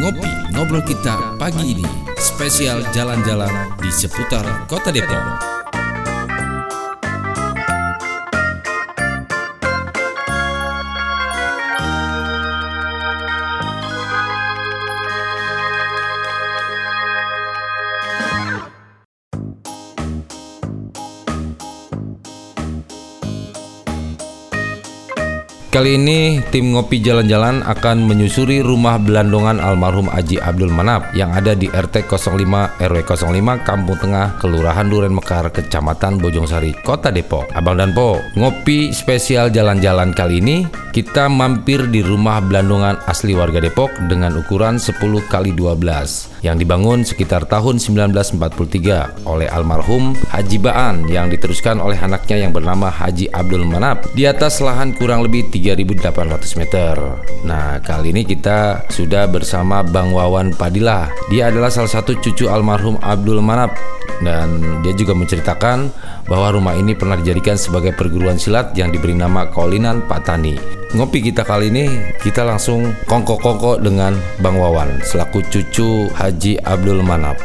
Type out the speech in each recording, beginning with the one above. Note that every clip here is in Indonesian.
Ngopi Ngobrol Kita pagi ini. Spesial jalan-jalan di seputar kota Depok Kali ini tim Ngopi Jalan-Jalan akan menyusuri rumah belandongan almarhum Aji Abdul Manap yang ada di RT 05 RW 05 Kampung Tengah, Kelurahan Duren Mekar, Kecamatan Bojongsari, Kota Depok. Abang dan Po, ngopi spesial jalan-jalan kali ini kita mampir di rumah belandongan asli warga Depok dengan ukuran 10 kali 12 yang dibangun sekitar tahun 1943 oleh almarhum Haji Baan yang diteruskan oleh anaknya yang bernama Haji Abdul Manap di atas lahan kurang lebih 3800 meter. Nah, kali ini kita sudah bersama Bang Wawan Padilla. Dia adalah salah satu cucu almarhum Abdul Manap dan dia juga menceritakan bahwa rumah ini pernah dijadikan sebagai perguruan silat yang diberi nama Kolinan Patani. Ngopi kita kali ini kita langsung kongko-kongko dengan Bang Wawan selaku cucu Haji Abdul Manap.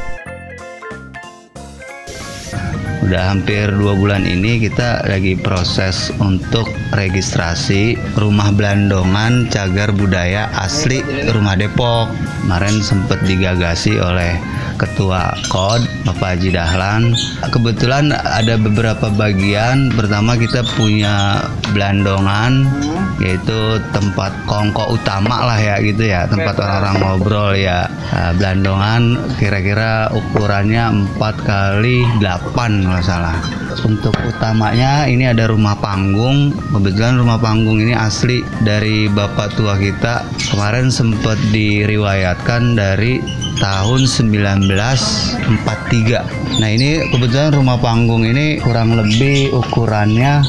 Udah hampir dua bulan ini kita lagi proses untuk registrasi rumah Belandongan cagar budaya asli rumah Depok. Kemarin sempat digagasi oleh Ketua KOD Bapak Haji Dahlan. Kebetulan ada beberapa bagian. Pertama kita punya belandongan yaitu tempat kongko utama lah ya gitu ya. Tempat orang-orang ngobrol ya. Nah, belandongan kira-kira ukurannya 4 kali 8 kalau salah. Untuk utamanya ini ada rumah panggung. Kebetulan rumah panggung ini asli dari bapak tua kita. Kemarin sempat diriwayatkan dari tahun 1943 nah ini kebetulan rumah panggung ini kurang lebih ukurannya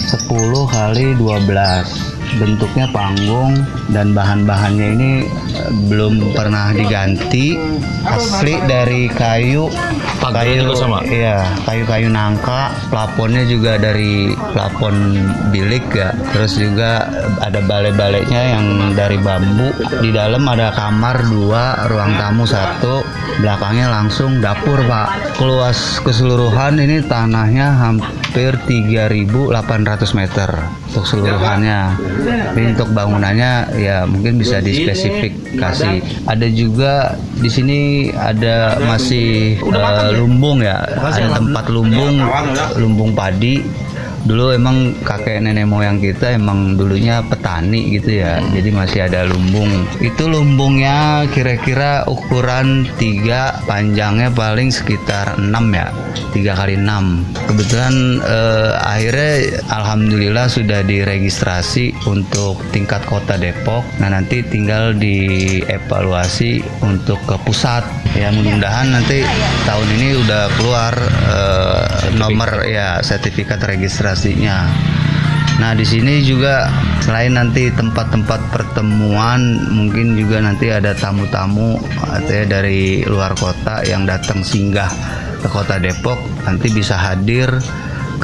10 kali 12 bentuknya panggung dan bahan-bahannya ini eh, belum pernah diganti. Asli dari kayu kayu juga sama? iya kayu-kayu nangka plafonnya juga dari plafon bilik ya. Terus juga ada balai-balainya yang dari bambu. Di dalam ada kamar dua ruang tamu satu. Belakangnya langsung dapur pak. Keluas keseluruhan ini tanahnya hampir 3.800 meter untuk seluruhannya. Tapi untuk bangunannya ya mungkin bisa dispesifikasi. Ada juga di sini ada masih uh, lumbung ya. Ada tempat lumbung lumbung padi. Dulu emang kakek nenek moyang kita emang dulunya petani gitu ya. Hmm. jadi masih ada lumbung. Itu lumbungnya kira-kira ukuran tiga panjangnya paling sekitar 6 ya. Tiga kali 6 kebetulan eh, akhirnya alhamdulillah sudah diregistrasi untuk tingkat kota Depok. Nah nanti tinggal dievaluasi untuk ke pusat ya mudah-mudahan nanti tahun ini udah keluar eh, nomor ya sertifikat registrasi administrasinya. Nah, di sini juga selain nanti tempat-tempat pertemuan, mungkin juga nanti ada tamu-tamu artinya dari luar kota yang datang singgah ke Kota Depok nanti bisa hadir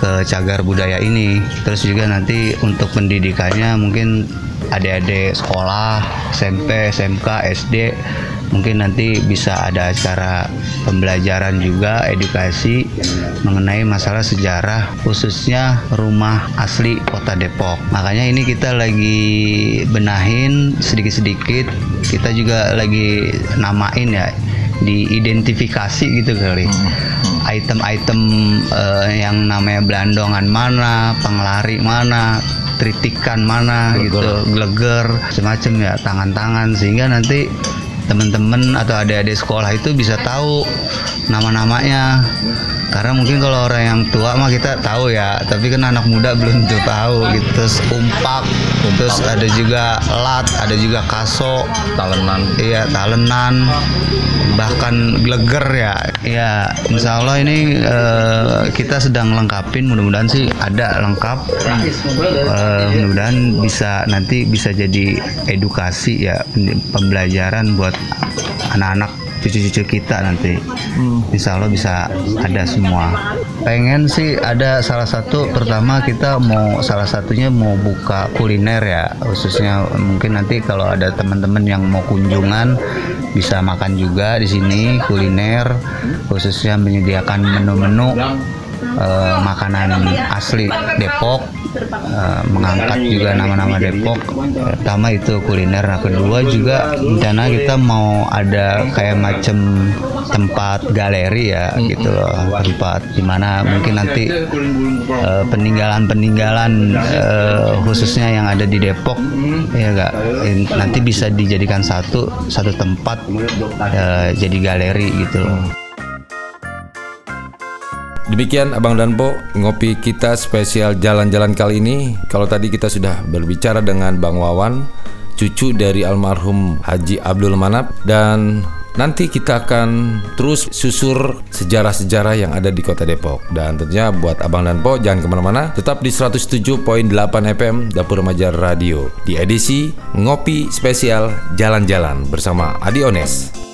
ke cagar budaya ini. Terus juga nanti untuk pendidikannya mungkin adik-adik sekolah, SMP, SMK, SD mungkin nanti bisa ada acara pembelajaran juga edukasi mengenai masalah sejarah khususnya rumah asli kota Depok. Makanya ini kita lagi benahin sedikit-sedikit. Kita juga lagi namain ya diidentifikasi gitu kali. Item-item uh, yang namanya belandongan mana pengelari mana tritikan mana gitu gleger semacam ya tangan-tangan. Sehingga nanti teman-teman atau adik-adik sekolah itu bisa tahu nama-namanya karena mungkin kalau orang yang tua mah kita tahu ya tapi kan anak muda belum tuh tahu gitu. Terus umpak, umpak. terus ada juga lat ada juga kaso. Talenan. Iya talenan. Bahkan gleger ya. Ya insya Allah ini uh, kita sedang lengkapin. Mudah-mudahan sih ada lengkap. Uh, mudah-mudahan bisa nanti bisa jadi edukasi ya pembelajaran buat anak-anak cucu-cucu kita nanti. Insya Allah bisa ada semua. Pengen sih ada salah satu pertama kita mau salah satunya mau buka kuliner ya khususnya mungkin nanti kalau ada teman-teman yang mau kunjungan bisa makan juga di sini kuliner khususnya menyediakan menu-menu eh, makanan asli Depok eh, mengangkat juga nama-nama Depok. Pertama itu kuliner nah kedua juga rencana kita mau ada kayak macam tempat galeri ya gitu loh. Tempat di mana mungkin nanti eh, peninggalan-peninggalan eh, khususnya yang ada di Depok ya gak nanti bisa dijadikan satu satu tempat eh, jadi galeri gitu loh Demikian Abang Danpo ngopi kita spesial jalan-jalan kali ini. Kalau tadi kita sudah berbicara dengan Bang Wawan, cucu dari almarhum Haji Abdul Manap dan nanti kita akan terus susur sejarah-sejarah yang ada di kota Depok dan tentunya buat Abang Danpo jangan ke mana-mana tetap di 107.8 FM Dapur Remaja Radio di edisi Ngopi Spesial Jalan-Jalan bersama Adi Ones.